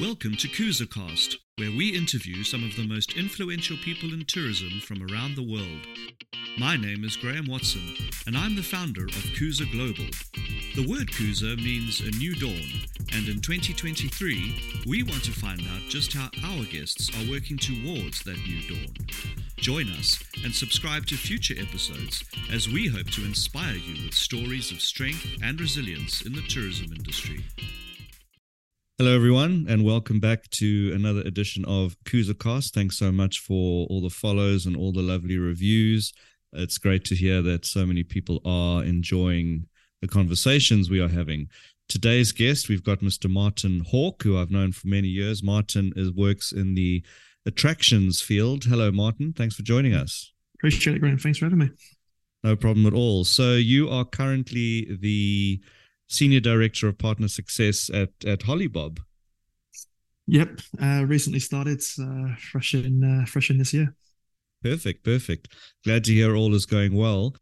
Welcome to KoozaCast, where we interview some of the most influential people in tourism from around the world. My name is Graham Watson, and I'm the founder of Kooza Global. The word Kooza means a new dawn, and in 2023, we want to find out just how our guests are working towards that new dawn. Join us and subscribe to future episodes as we hope to inspire you with stories of strength and resilience in the tourism industry. Hello, everyone, and welcome back to another edition of KoozaCast. Thanks so much for all the follows and all the lovely reviews. It's great to hear that so many people are enjoying the conversations we are having. Today's guest, we've got Mr. Martin Hawke, who I've known for many years. Martin is, works in the attractions field. Hello, Martin. Thanks for joining us. Appreciate it, Graham. Thanks for having me. No problem at all. So, you are currently the senior director of partner success at at Holibob. Yep, uh, recently started, uh, fresh in uh, fresh in this year. Perfect, perfect. Glad to hear all is going well.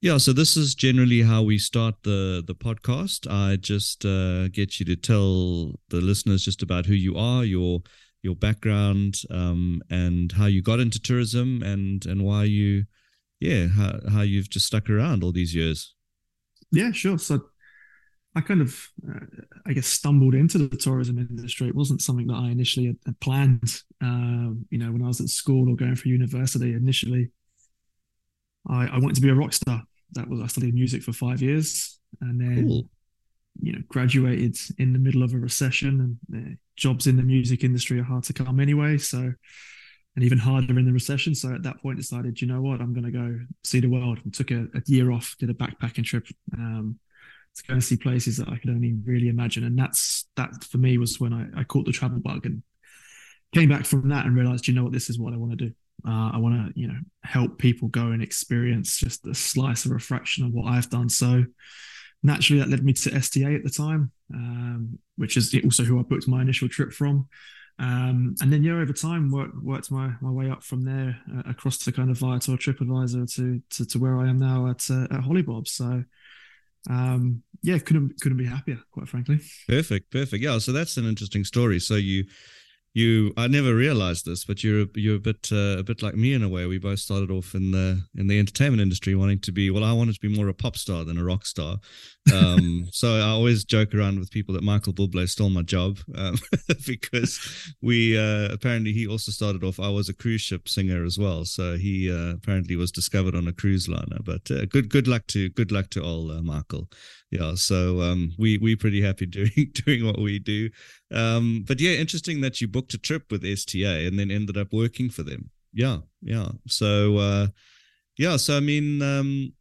Yeah, so this is generally how we start the the podcast. I just uh, get you to tell the listeners just about who you are, your your background, um, and how you got into tourism, and and why you, yeah, how how you've just stuck around all these years. Yeah, sure. So I kind of, uh, I guess, stumbled into the tourism industry. It wasn't something that I initially had, had planned. Uh, you know, when I was at school or going for university, initially, I, I, wanted to be a rock star. That was I studied music for five years, and then, cool. you know, graduated in the middle of a recession. And uh, jobs in the music industry are hard to come anyway. So, and even harder in the recession. So at that point, decided, you know what, I'm going to go see the world. And took a, a year off, did a backpacking trip. Um, to go and see places that I could only really imagine. And that's that for me was when I, I caught the travel bug and came back from that and realized, you know what, this is what I want to do. Uh, I want to, you know, help people go and experience just a slice or a fraction of what I've done. So naturally, that led me to STA at the time, um, which is also who I booked my initial trip from. Um, and then yeah, over time, worked worked my, my way up from there uh, across to kind of Viator TripAdvisor to, to to where I am now at uh, at Holibob. So um, yeah, couldn't couldn't be happier, quite frankly. Perfect, perfect. Yeah, so that's an interesting story. So you you I never realized this, but you're you're a bit uh, a bit like me in a way. We both started off in the in the entertainment industry, wanting to be well. I wanted to be more a pop star than a rock star. Um, so I always joke around with people that Michael Bublé stole my job um, because we uh, apparently he also started off. I was a cruise ship singer as well, so he uh, apparently was discovered on a cruise liner. But uh, good good luck to good luck to all uh, Michael yeah so um, we we pretty happy doing doing what we do um, but yeah interesting that you booked a trip with sta and then ended up working for them yeah yeah so uh, yeah so i mean um,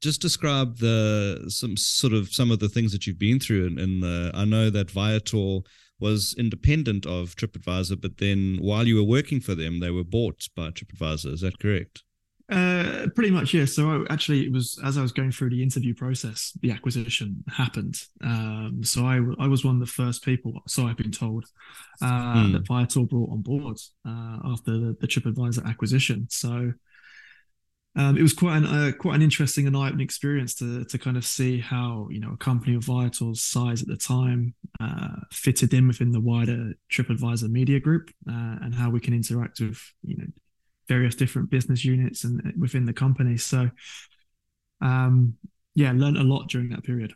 just describe the some sort of some of the things that you've been through in, in the i know that viator was independent of tripadvisor but then while you were working for them they were bought by tripadvisor is that correct uh, pretty much, yeah. So I, actually, it was as I was going through the interview process, the acquisition happened. Um, so I, I was one of the first people, so I've been told, uh, mm. that Viator brought on board uh, after the, the TripAdvisor acquisition. So um, it was quite an uh, quite an interesting and eye-opening experience to to kind of see how you know a company of Viator's size at the time uh, fitted in within the wider TripAdvisor media group uh, and how we can interact with you know various different business units and uh, within the company. So, um, yeah, learned a lot during that period.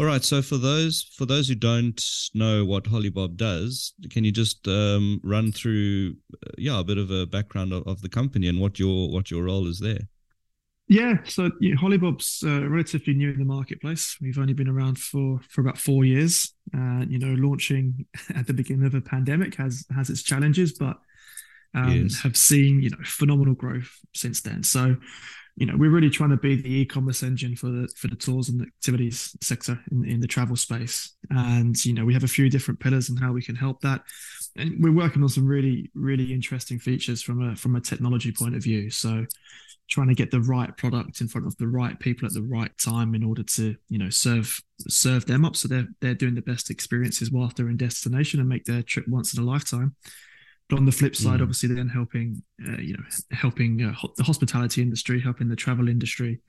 All right. So for those for those who don't know what Holibob does, can you just um, run through, uh, yeah, a bit of a background of, of, the company and what your what your role is there? Yeah, so know, Holibob's uh, relatively new in the marketplace. We've only been around for for about four years. Uh, you know, launching at the beginning of a pandemic has has its challenges, but um, yes. have seen you know phenomenal growth since then. So, you know, we're really trying to be the e-commerce engine for the for the tours and activities sector in, in the travel space. And you know, we have a few different pillars and how we can help that. And we're working on some really really interesting features from a from a technology point of view. So, trying to get the right product in front of the right people at the right time in order to you know serve serve them up so they're they're doing the best experiences whilst they're in destination and make their trip once in a lifetime but on the flip side, mm. obviously, then helping, uh, you know, helping uh, ho- the hospitality industry, helping the travel industry,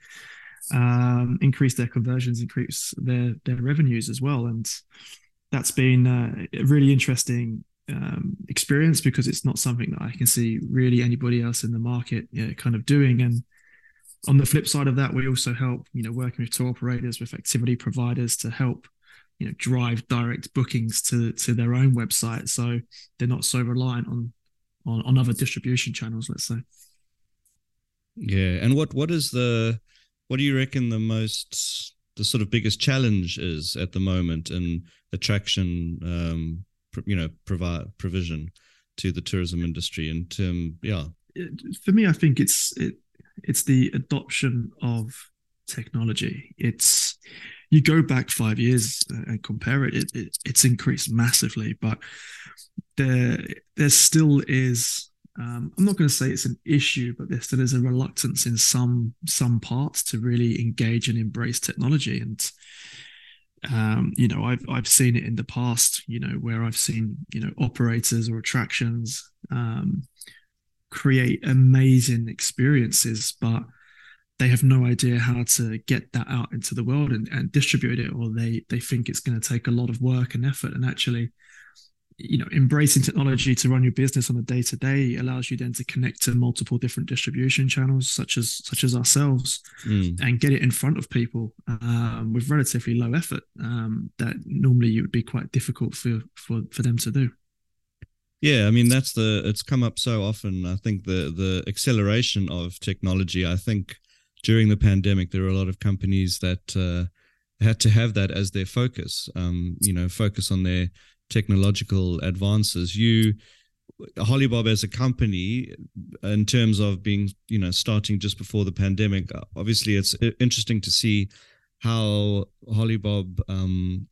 um, increase their conversions, increase their their revenues as well. And that's been uh, a really interesting um, experience because it's not something that I can see really anybody else in the market you know, kind of doing. And on the flip side of that, we also help, you know, working with tour operators, with activity providers to help, you know, drive direct bookings to to their own website, so they're not so reliant on on, on other distribution channels. Let's say. Yeah, and what what is the what do you reckon the most the sort of biggest challenge is at the moment in attraction, um, you know, provide provision to the tourism industry? And um, yeah, for me, I think it's it, it's the adoption of technology. It's you go back five years and compare it, it, it it's increased massively, but there there still is. Um, I'm not going to say it's an issue, but there still is a reluctance in some some parts to really engage and embrace technology. And um, you know, I've I've seen it in the past. You know, where I've seen you know operators or attractions um, create amazing experiences, but they have no idea how to get that out into the world and, and distribute it, or they they think it's going to take a lot of work and effort. And actually, you know, embracing technology to run your business on a day to day allows you then to connect to multiple different distribution channels, such as such as ourselves, mm. and get it in front of people um, with relatively low effort um, that normally it would be quite difficult for for for them to do. Yeah, I mean that's the it's come up so often. I think the the acceleration of technology. I think during the pandemic there were a lot of companies that uh, had to have that as their focus. Um, you know, focus on their technological advances. You Holibob as a company, in terms of being, you know, starting just before the pandemic, obviously it's interesting to see how Holibob um,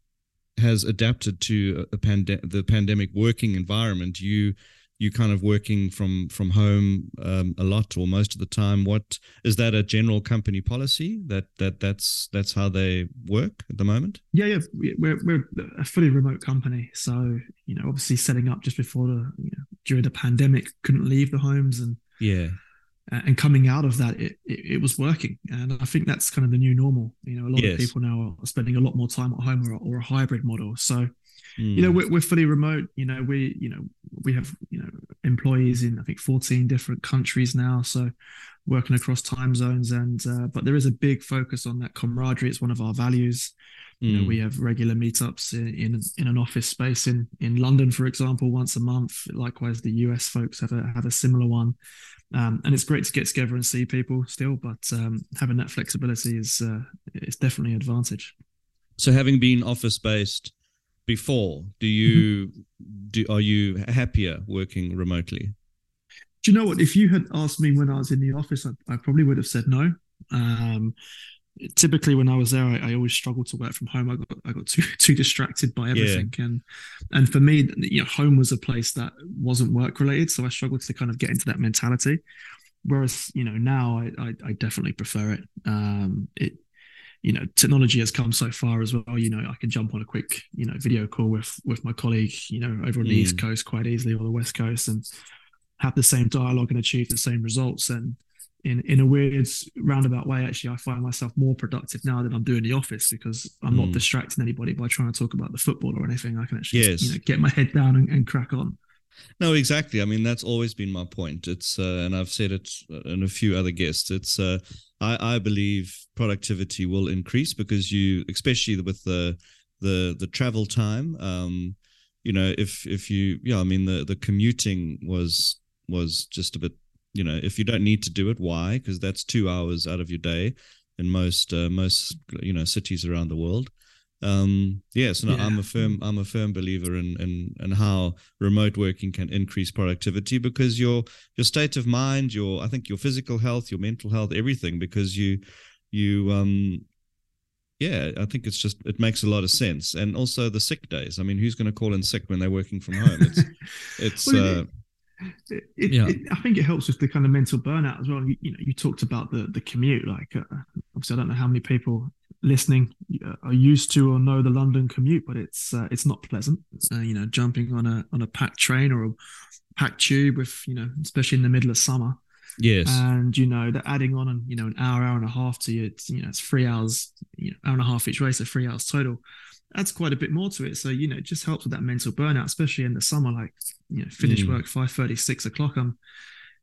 has adapted to a pande- the pandemic working environment. You you kind of working from from home um, a lot or most of the time. What is that a general company policy that that that's that's how they work at the moment? Yeah, yeah, we're we're a fully remote company, so you know, obviously setting up just before the you know, during the pandemic, couldn't leave the homes and yeah and coming out of that it, it, it, was working and i think that's kind of the new normal you know a lot yes. of people now are spending a lot more time at home or, or a hybrid model so mm. you know we're, we're, fully remote you know we you know we have you know employees in i think 14 different countries now so working across time zones and uh, but there is a big focus on that camaraderie it's one of our values you know, mm. we have regular meetups in, in, in an office space in in London, for example, once a month. Likewise, the US folks have a have a similar one. Um, and it's great to get together and see people still, but um, having that flexibility is uh, is definitely an advantage. So, having been office based before, do you mm-hmm. do are you happier working remotely? Do you know what? If you had asked me when I was in the office, I, I probably would have said no. Um, typically when I was there, I, I, always struggled to work from home. I got I got too too distracted by everything, yeah. and and for me, you know, home was a place that wasn't work related, so I struggled to kind of get into that mentality. Whereas you know now, I I, I definitely prefer it. Um, it you know technology has come so far as well you know i can jump on a quick you know video call with with my colleague you know over on the mm. east coast quite easily or the west coast and have the same dialogue and achieve the same results and in in a weird roundabout way actually i find myself more productive now than i'm doing the office because i'm mm. not distracting anybody by trying to talk about the football or anything i can actually yes. you know get my head down and, and, crack on no exactly i mean that's always been my point it's uh, and i've said it in a few other guests it's uh, i i believe productivity will increase because you especially with the the the travel time um you know if if you yeah i mean the the commuting was was just a bit you know if you don't need to do it why? Because that's two hours out of your day in most uh, most you know cities around the world um yes no, yeah. i'm a firm i'm a firm believer in in in how remote working can increase productivity because your your state of mind your i think your physical health your mental health everything because you you um yeah i think it's just it makes a lot of sense and also the sick days i mean who's going to call in sick when they're working from home it's it's well, uh it, it, yeah. It, I think it helps with the kind of mental burnout as well. You, you know, you talked about the the commute. Like, uh, obviously, I don't know how many people listening uh, are used to or know the London commute, but it's uh, it's not pleasant. Uh, you know, jumping on a on a packed train or a packed tube with you know, especially in the middle of summer. Yes, and you know, they're adding on, an, you know, an hour, hour and a half to you. It's, you know, it's three hours, you know, hour and a half each way, so three hours total adds quite a bit more to it. So you know, it just helps with that mental burnout, especially in the summer. Like you know, finish mm. work five thirty, six o'clock. I'm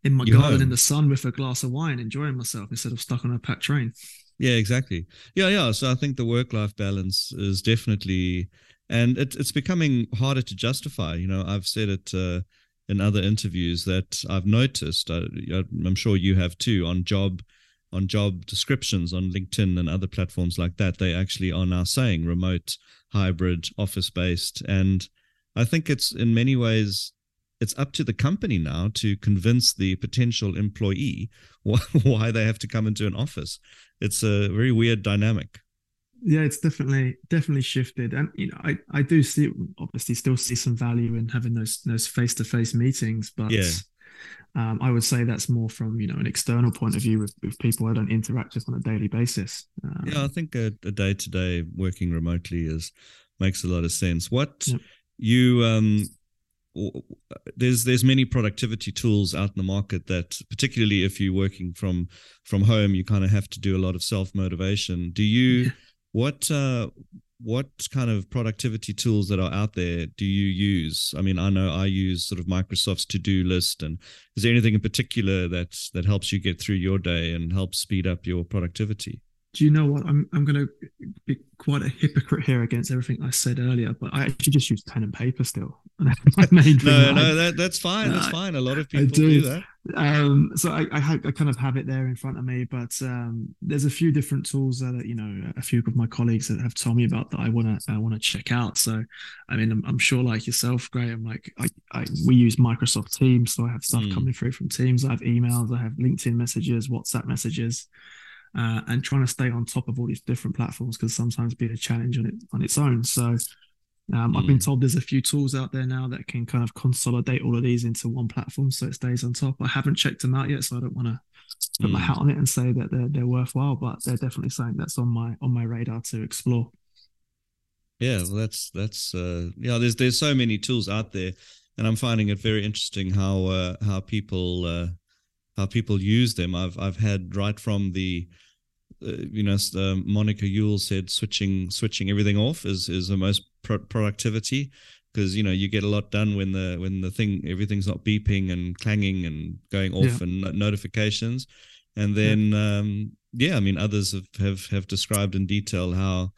in my you garden in the sun with a glass of wine, enjoying myself instead of stuck on a packed train. Yeah, exactly. Yeah, yeah. So I think the work life balance is definitely, and it, it's becoming harder to justify. You know, I've said it uh, in other interviews that I've noticed. I, I'm sure you have too on job on job descriptions on LinkedIn and other platforms like that. They actually are now saying remote, hybrid, office based, and I think it's in many ways it's up to the company now to convince the potential employee why they have to come into an office. It's a very weird dynamic. Yeah, it's definitely definitely shifted, and you know, I I do see obviously still see some value in having those those face to face meetings, but yeah. Um, I would say that's more from you know an external point of view with, with people I don't interact with on a daily basis. Um, yeah, I think a day to day working remotely is makes a lot of sense. What yep. you um, there's there's many productivity tools out in the market that particularly if you're working from from home you kind of have to do a lot of self motivation do you what uh what kind of productivity tools that are out there do you use? I mean i know i use sort of microsoft's to-do list and is there anything in particular that that helps you get through your day and helps speed up your productivity do you know what? I'm I'm going to be quite a hypocrite here against everything I said earlier, but I actually just use pen and paper still. my main no, no, that, that's fine. That's fine. A lot of people do. do. that. Um, so I, I, I, kind of have it there in front of me, but um, there's a few different tools that you know a few of my colleagues that have told me about that I want to I want to check out. So, I mean, I'm, I'm sure like yourself, Graham, like I, I we use Microsoft Teams, so I have stuff mm. coming through from Teams. I have emails, I have LinkedIn messages, WhatsApp messages uh, and trying to stay on top of all these different platforms can sometimes be a challenge on it on its own. So um, mm. I've been hmm. told there's a few tools out there now that can kind of consolidate all of these into one platform so it stays on top. I haven't checked them out yet, so I don't want to put mm. my hmm. hat on it and say that they're they're worthwhile, but they're definitely something that's on my on my radar to explore. Yeah, well, that's that's uh, yeah. There's there's so many tools out there, and I'm finding it very interesting how uh, how people uh, how people use them. I've I've had right from the uh, you know, uh, Monica Yule said switching switching everything off is is the most pro- productivity because you know you get a lot done when the when the thing everything's not beeping and clanging and going off yeah. and notifications, and then yeah. Um, yeah, I mean others have, have have described in detail how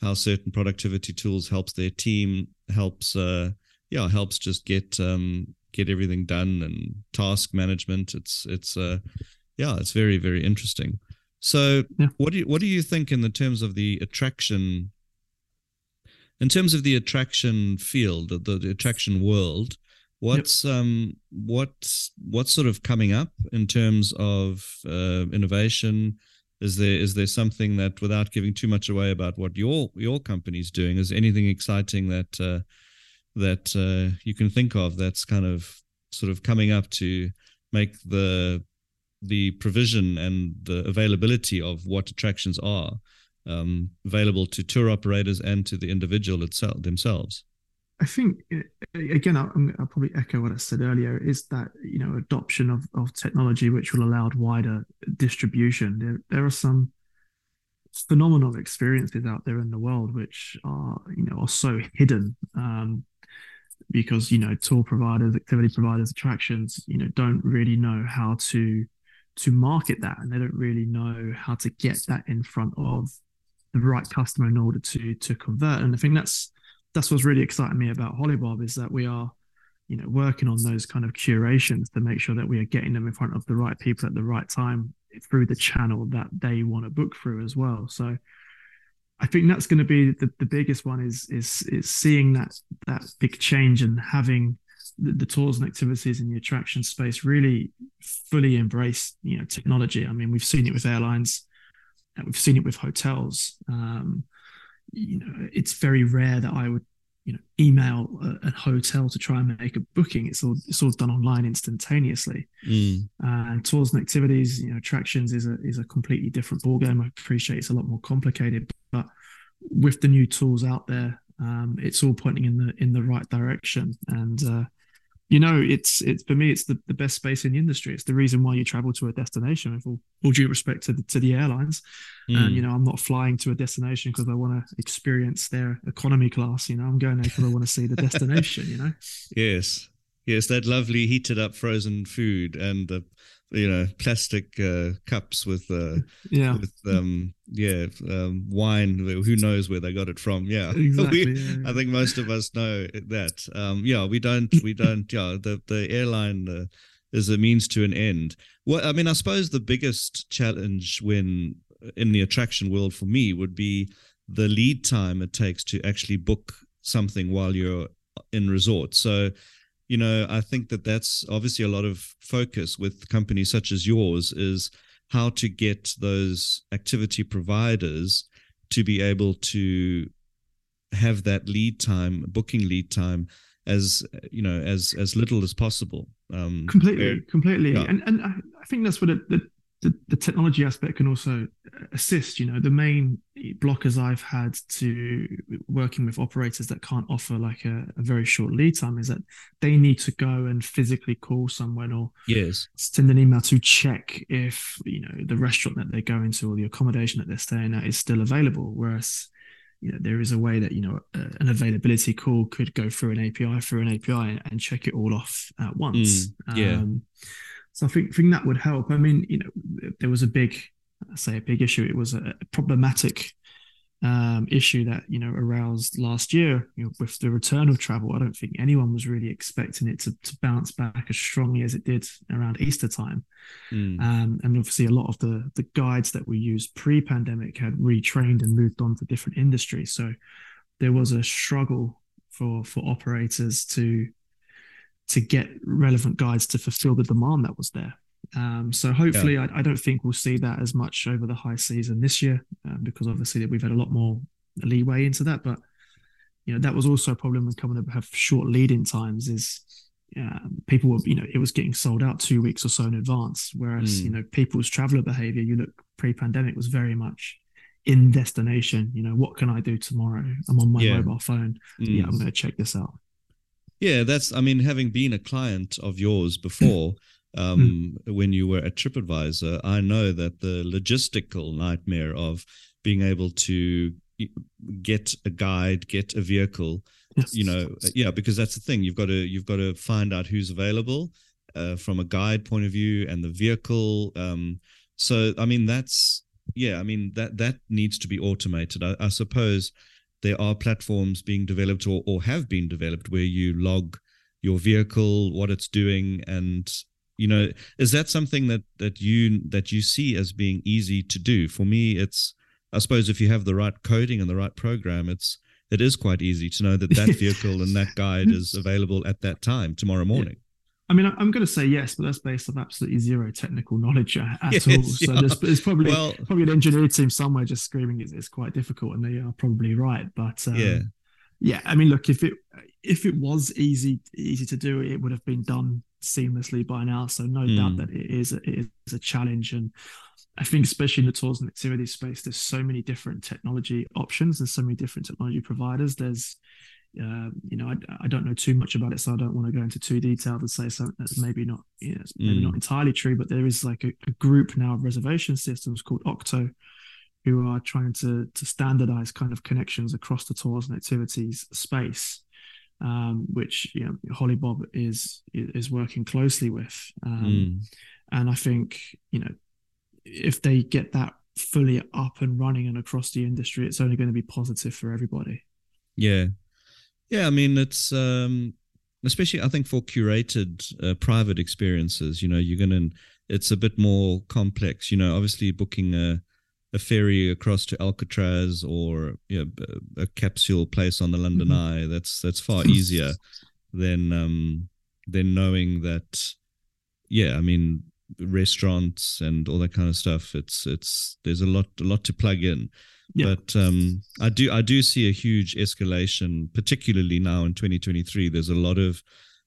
how certain productivity tools helps their team helps uh yeah helps just get um get everything done and task management it's it's uh yeah it's very very interesting so, yeah. what do you what do you think in the terms of the attraction? In terms of the attraction field, the, the attraction world, what's yep. um what's what's sort of coming up in terms of uh, innovation? Is there is there something that, without giving too much away about what your your company's doing, is anything exciting that uh, that uh, you can think of that's kind of sort of coming up to make the the provision and the availability of what attractions are um, available to tour operators and to the individual itself themselves. I think again, I'll, I'll, probably echo what I said earlier. Is that you know adoption of, of technology which will allow wider distribution? There, there are some phenomenal experiences out there in the world which are you know are so hidden um, because you know tour providers, activity providers, attractions you know don't really know how to to market that and they don't really know how to get that in front of the right customer in order to to convert. And i think that's that's what's really exciting me about Holibob is that we are you know working on those kind of curations to make sure that we are getting them in front of the right people at the right time through the channel that they want to book through as well. So i think that's going to be the, the biggest one is is is seeing that that big change and having the, the, tours and activities in the attraction space really fully embrace you know technology. I mean, we've seen it with airlines, and we've seen it with hotels. Um, you know, it's very rare that I would you know email a, a, hotel to try and make a booking. It's all it's all done online instantaneously. Mm. Uh, and tours and activities, you know, attractions is a is a completely different ballgame. I appreciate it's a lot more complicated, but with the new tools out there, um, it's all pointing in the in the right direction. And uh, you know, it's it's for me, it's the, the best space in the industry. It's the reason why you travel to a destination. With all, all due respect to the, to the airlines, mm. and you know, I'm not flying to a destination because I want to experience their economy class. You know, I'm going there because I want to see the destination. You know. Yes, yes, that lovely heated up frozen food and the you know plastic uh, cups with uh, yeah. with um yeah um, wine who knows where they got it from. Yeah. Exactly we, yeah, i think most of us know that. Um yeah we don't we don't yeah the the airline uh, is a means to an end. Well i mean i suppose the biggest challenge when in the attraction world for me would be the lead time it takes to actually book something while you're in resort. So you know, I think that that's obviously a lot of focus with companies such as yours is how to get those activity providers to be able to have that lead time, booking lead time, as you know, as as little as possible. Um, completely, completely, yeah. and and I think that's what it, the the, the technology aspect can also assist. You know, the main blockers I've had to working with operators that can't offer like a, a, very short lead time is that they need to go and physically call someone or yes send an email to check if you know the restaurant that they're going to or the accommodation that they're staying at is still available. Whereas you know there is a way that you know uh, an availability call could go through an API through an API and, and check it all off at once. Mm, yeah. Um, so I think, think that would help. I mean, you know, there was a big, I say a big issue. It was a problematic um, issue that you know aroused last year you know, with the return of travel. I don't think anyone was really expecting it to, to bounce back as strongly as it did around Easter time. Mm. Um, and obviously, a lot of the the guides that we used pre-pandemic had retrained and moved on to different industries. So there was a struggle for for operators to to get relevant guides to fulfill the demand that was there. Um, so hopefully, yeah. I, I, don't think we'll see that as much over the high season this year, um, because obviously we've had a lot more leeway into that. But you know that was also a problem when coming to have short lead-in times. Is uh, people were you know it was getting sold out two weeks or so in advance, whereas mm. you know people's traveler behavior, you look pre-pandemic was very much in destination. You know what can I do tomorrow? I'm on my yeah. mobile phone. Mm. Yeah, I'm going to check this out. Yeah, that's. I mean, having been a client of yours before, um, mm. when you were at TripAdvisor, I know that the logistical nightmare of being able to get a guide, get a vehicle, yes. you know, yeah, because that's the thing. You've got to you've got to find out who's available uh, from a guide point of view and the vehicle. Um, so, I mean, that's yeah. I mean that that needs to be automated. I, I suppose there are platforms being developed or, or have been developed where you log your vehicle, what it's doing, and you know, is that something that that you that you see as being easy to do? For me, it's I suppose if you have the right coding and the right program, it's it is quite easy to know that that vehicle and that guide is available at that time tomorrow morning. I mean, I'm going to say yes, but that's based on absolutely zero technical knowledge at, yes, all. So yeah. there's, there's, probably well, probably an engineering team somewhere just screaming it's, it's quite difficult, and they are probably right. But um, yeah, yeah. I mean, look, if it if it was easy easy to do, it would have been done seamlessly by now. So no mm. doubt that it is a, it is a challenge, and I think especially in the tours and activities space, there's so many different technology options and so many different technology providers. There's uh, you know, I, I don't know too much about it, so I don't want to go into too detailed and say something that's maybe not, you know, maybe mm. not entirely true. But there is like a, a, group now of reservation systems called Octo, who are trying to to standardize kind of connections across the tours and activities space, um, which you know Holibob is is working closely with, um, mm. and I think you know if they get that fully up and running and across the industry, it's only going to be positive for everybody. Yeah, yeah, I mean it's um, especially I think for curated uh, private experiences. You know, you're gonna it's a bit more complex. You know, obviously booking a a ferry across to Alcatraz or you know, a capsule place on the London mm-hmm. Eye. That's that's far easier than um, than knowing that. Yeah, I mean restaurants and all that kind of stuff. It's it's there's a lot a lot to plug in. Yeah. But um, I do I do see a huge escalation, particularly now in 2023. There's a lot of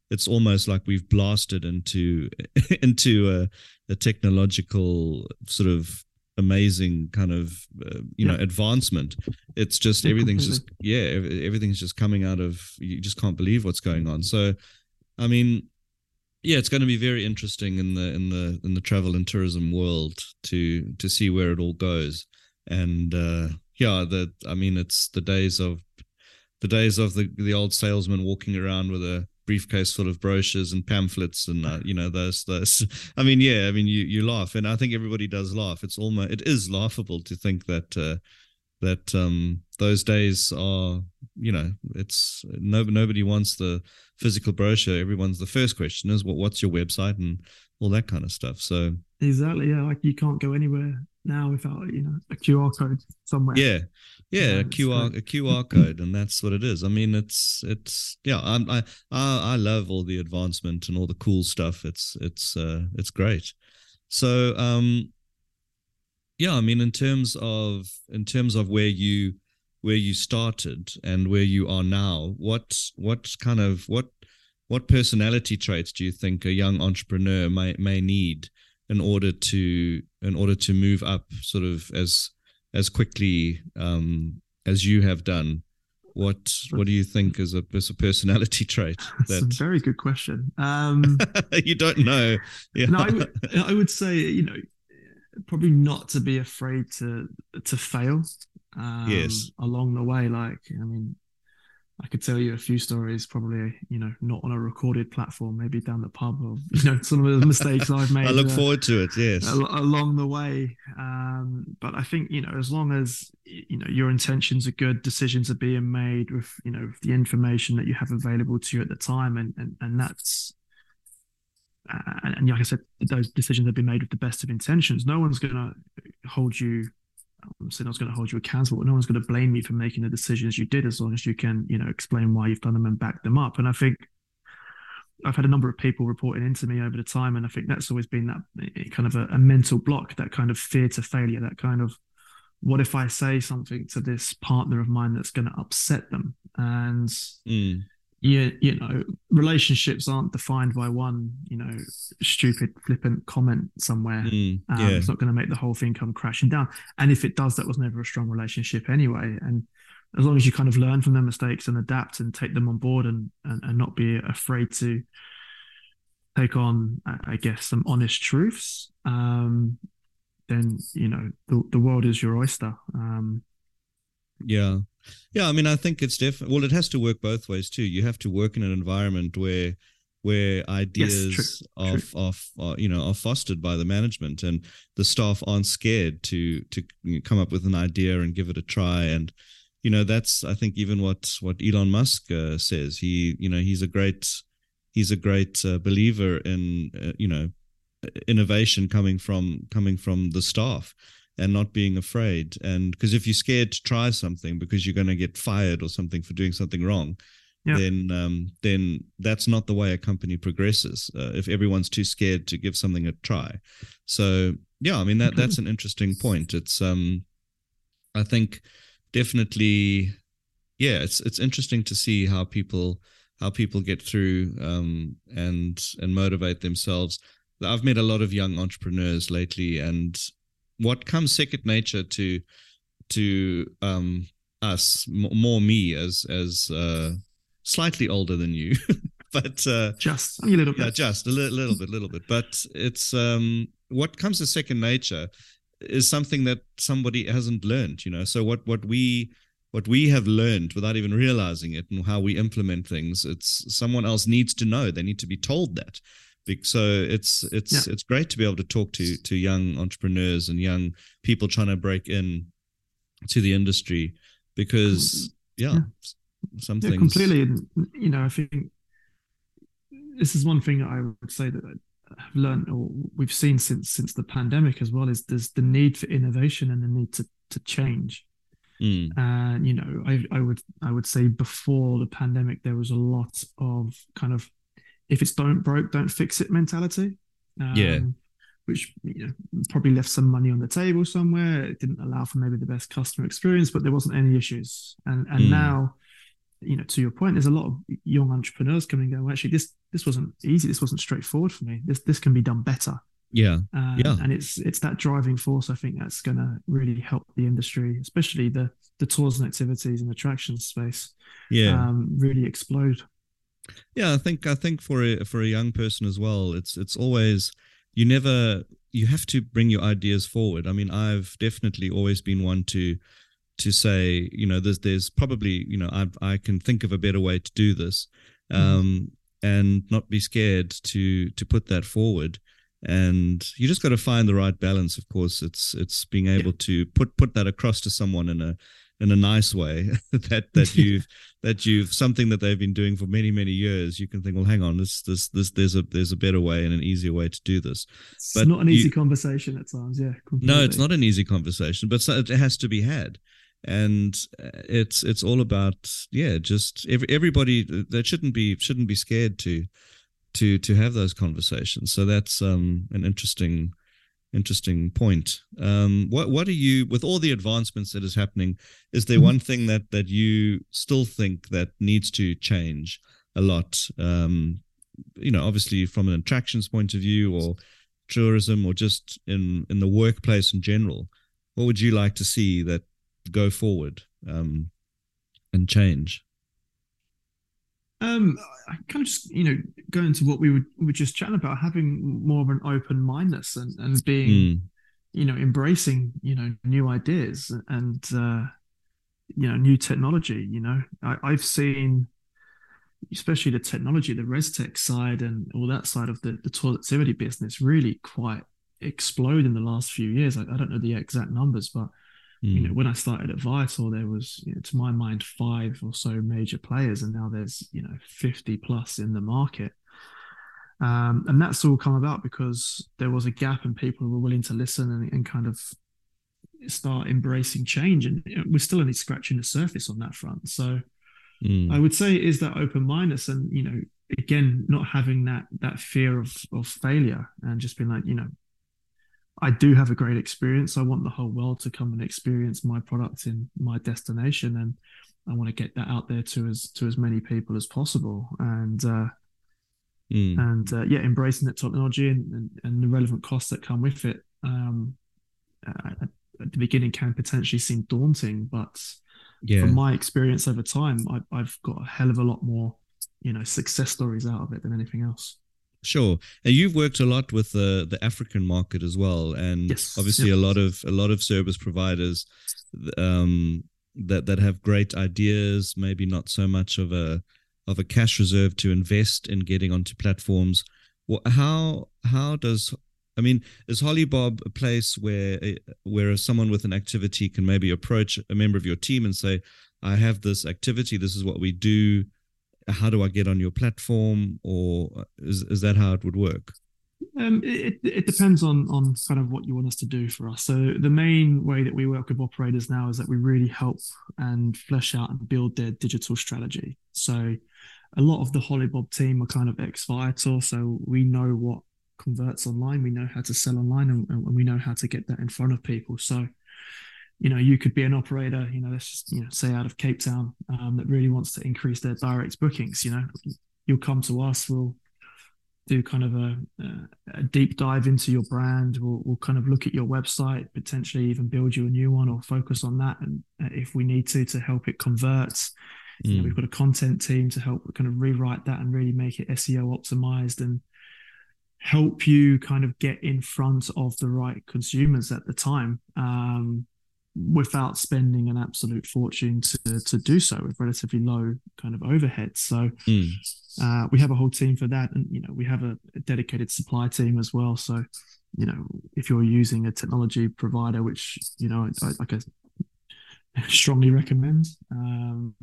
it's almost like we've blasted into into a, a technological sort of amazing kind of uh, you yeah. know advancement it's just yeah, everything's completely. just yeah everything's just coming out of you just can't believe what's going on so I mean, yeah, it's going to be very interesting in the in the in the travel and tourism world to to see where it all goes. And uh, yeah, the I mean, it's the days of the days of the the old salesman walking around with a briefcase full of brochures and pamphlets and uh, you know those those. I mean yeah i mean you you laugh. And i think everybody does laugh. It's almost it is laughable to think that uh, that um those days are you know it's no, nobody wants the physical brochure everyone's the first question is what what's your website and all that kind of stuff so exactly yeah like you can't go anywhere now without you know a qr code somewhere yeah yeah, a QR a QR code, and that's what it is. I mean, it's it's yeah. I I I love all the advancement and all the cool stuff. It's it's uh it's great. So um, yeah. I mean, in terms of in terms of where you where you started and where you are now, what what kind of what what personality traits do you think a young entrepreneur may may need in order to in order to move up sort of as as quickly um, as you have done, what what do you think is a is a personality trait? That's that... a very good question. Um, you don't know. Yeah. No, I would, I would say you know probably not to be afraid to to fail. Um, yes. Along the way, like I mean, I could tell you a few stories, probably you know, not on a recorded platform, maybe down the pub, or you know, some of the mistakes I've made. I look uh, forward to it. Yes, along the way. Um, but I think you know, as long as you know your intentions are good, decisions are being made with you know the information that you have available to you at the time, and and and that's. Uh, and like I said, those decisions have been made with the best of intentions. No one's going to hold you I'm saying I was going to hold you accountable, but no one's going to blame you for making the decisions you did as long as you can, you know, explain why you've done them and back them up. And I think I've had a number of people reporting into me over the time, and I think that's always been that eh, kind of a, a mental block, that kind of fear to failure, that kind of what if I say something to this partner of mine that's going to upset them? And mm you, you know, relationships aren't defined by one, you know, stupid, flippant comment somewhere. Mm, um. It's not going to make the whole thing come crashing down. And if it does, that was never a strong relationship anyway. And as long as you kind of learn from their mistakes and adapt and take them on board and, and, and not be afraid to take on, I guess, some honest truths, um, then, you know, the, the world is your oyster. Um, yeah. Yeah, I mean, I think it's definitely well. It has to work both ways too. You have to work in an environment where where ideas yes, are, true. Are, are, you know are fostered by the management and the staff aren't scared to to come up with an idea and give it a try and you know that's I think even what what Elon Musk uh, says he you know he's a great he's a great uh, believer in uh, you know innovation coming from coming from the staff and not being afraid. And because if you're scared to try something because you're going to get fired or something for doing something wrong, yeah. then um, then that's not the way a company progresses. Uh, if everyone's too scared to give something a try, so yeah, I mean that that's an interesting point. It's um, I think definitely, yeah, it's it's interesting to see how people how people get through um, and and motivate themselves. I've met a lot of young entrepreneurs lately, and what comes second nature to to um, us, more me as as uh, slightly older than you, but uh, just a little bit. Yeah, just a li- little bit, little bit. But it's um, what comes to second nature is something that somebody hasn't learned. You know, so what what we what we have learned without even realizing it and how we implement things it's someone else needs to know they need to be told that so it's it's yeah. it's great to be able to talk to to young entrepreneurs and young people trying to break in to the industry because yeah, yeah. some yeah, things completely you know i think this is one thing i would say that i've learned or we've seen since since the pandemic as well is there's the need for innovation and the need to to change mm. and you know I, I would i would say before the pandemic there was a lot of kind of if it's don't broke, don't fix it mentality. Um, yeah. Which you know, probably left some money on the table somewhere. It didn't allow for maybe the best customer experience, but there wasn't any issues. And and mm. now, you know, to your point, there's a lot of young entrepreneurs coming and going. Well, actually, this this wasn't easy. This wasn't straightforward for me. This this can be done better. Yeah, um, yeah. And it's it's that driving force. I think that's going to really help the industry, especially the the tours and activities and attraction space. Yeah, um, really explode. Yeah, I think I think for a for a young person as well, it's it's always you never you have to bring your ideas forward. I mean, I've definitely always been one to to say, you know, there's there's probably you know I I can think of a better way to do this, mm-hmm. um, mm-hmm. and not be scared to to put that forward. And you just got to find the right balance. Of course, it's it's being able yeah. to put put that across to someone in a in a nice way that that you've that you've something that they've been doing for many many years you can think well hang on this this this there's a there's a better way and an easier way to do this. It's but not an easy conversation at times yeah completely. no it's not an easy conversation but it has to be had. And uh, it's it's all about yeah just every, everybody that shouldn't be shouldn't be scared to to to have those conversations. So that's um an interesting interesting point. Um, what what are you with all the advancements that is happening? Is there mm-hmm. one thing that that you still think that needs to change a lot? Um, you know, obviously from an attractions point of view, or tourism, or just in in the workplace in general. What would you like to see that go forward um, and change? Um, I kind of just you know go into what we were we were just chatting about having more of an open mindedness and and being mm. you know embracing you know new ideas and uh, you know new technology. You know, I, I've seen especially the technology, the ResTech side and all that side of the the toiletivity business really quite explode in the last few years. I, I don't know the exact numbers, but Mm. You know, hmm. when I started at Viator, there was, you know, to my mind, five or so major players, and now there's, you know, 50 plus in the market. Um, and that's all come about because there was a gap and people were willing to listen and, and kind of start embracing change. And we're still only scratching the surface on that front. So mm. I would say it is that open mindedness and, you know, again, not having that that fear of of failure and just being like, you know, I do have a great experience. I want the whole world to come and experience my product in my destination, and I want to get that out there to as to as many people as possible. And uh, mm. and uh, yeah, embracing that technology and, and, and, the relevant costs that come with it. Um, at, at the beginning, can potentially seem daunting, but yeah. from my experience over time, I, I've got a hell of a lot more, you know, success stories out of it than anything else. Sure, and you've worked a lot with the the African market as well, and yes. obviously yep. a lot of a lot of service providers um, that that have great ideas, maybe not so much of a of a cash reserve to invest in getting onto platforms. How how does I mean, is Holibob a place where where someone with an activity can maybe approach a member of your team and say, "I have this activity. This is what we do how do I get on your platform, or is is that how it would work? Um, it, it depends on on kind of what you want us to do for us. So the main way that we work with operators now is that we really help and flesh out and build their digital strategy. So a lot of the Holibob team are kind of ex Viator, so we know what converts online, we know how to sell online, and, and we know how to get that in front of people. So you know, you could be an operator, you know, let's just, you know, say out of Cape Town um, that really wants to increase their direct bookings, you know, you'll come to us, we'll do kind of a, a deep dive into your brand. We'll, we'll kind of look at your website, potentially even build you a new one or focus on that. And uh, if we need to, to help it convert, mm. you know, we've mm. got a content team to help kind of rewrite that and really make it SEO optimized and help you kind of get in front of the right consumers at the time. Um, without spending an absolute fortune to to do so with relatively low kind of overhead. So mm. uh, we have a whole team for that, and you know we have a, a, dedicated supply team as well. So you know if you're using a technology provider, which you know I, like I strongly recommend. Um,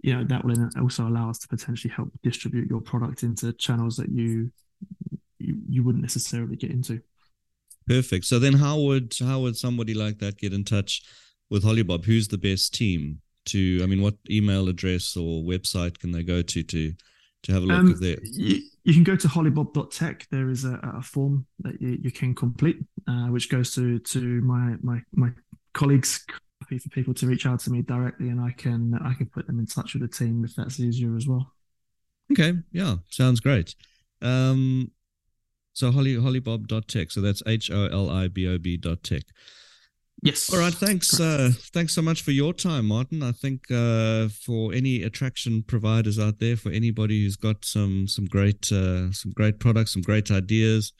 you know that will also allow us to potentially help distribute your product into channels that you you, you wouldn't necessarily get into. Perfect. So then, how would how would somebody like that get in touch with Holibob? Who's the best team to? I mean, what email address or website can they go to to to have a look um, at there? You, you, can go to holibob.tech. There is a, a form that you, you can complete, uh, which goes to to my my my colleagues for people to reach out to me directly, and I can I can put them in touch with the team if that's easier as well. Okay, yeah, sounds great. Um, so holly holibob.tech. So that's H O L I B O B dot tech. Yes. All right. Thanks. Uh, thanks so much for your time, Martin. I think uh, for any attraction providers out there, for anybody who's got some some great uh, some great products, some great ideas,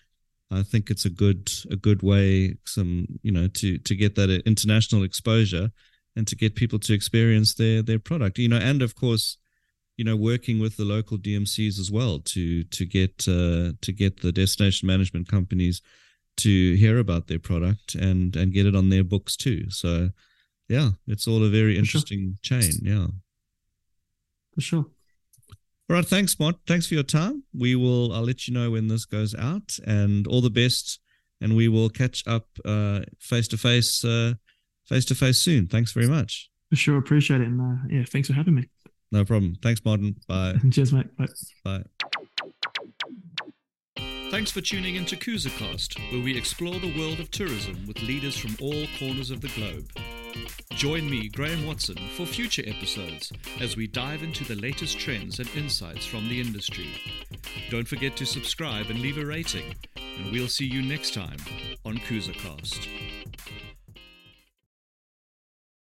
I think it's a good a good way some you know to to get that international exposure and to get people to experience their their product. You know, and of course, you know, working with the local DMCs as well to to get uh, to get the destination management companies to hear about their product and and get it on their books too. So yeah, it's all a very interesting sure. chain. Yeah. For sure. All right, thanks, Mott. Thanks for your time. We will. I'll let you know when this goes out, and all the best. And we will catch up face to face, face to face soon. Thanks very much. For sure, appreciate it, and uh, yeah, thanks for having me. No problem. Thanks, Martin. Bye. Cheers, mate. Bye. Bye. Thanks for tuning in to KoozaCast, where we explore the world of tourism with leaders from all corners of the globe. Join me, Graham Watson, for future episodes as we dive into the latest trends and insights from the industry. Don't forget to subscribe and leave a rating, and we'll see you next time on KoozaCast.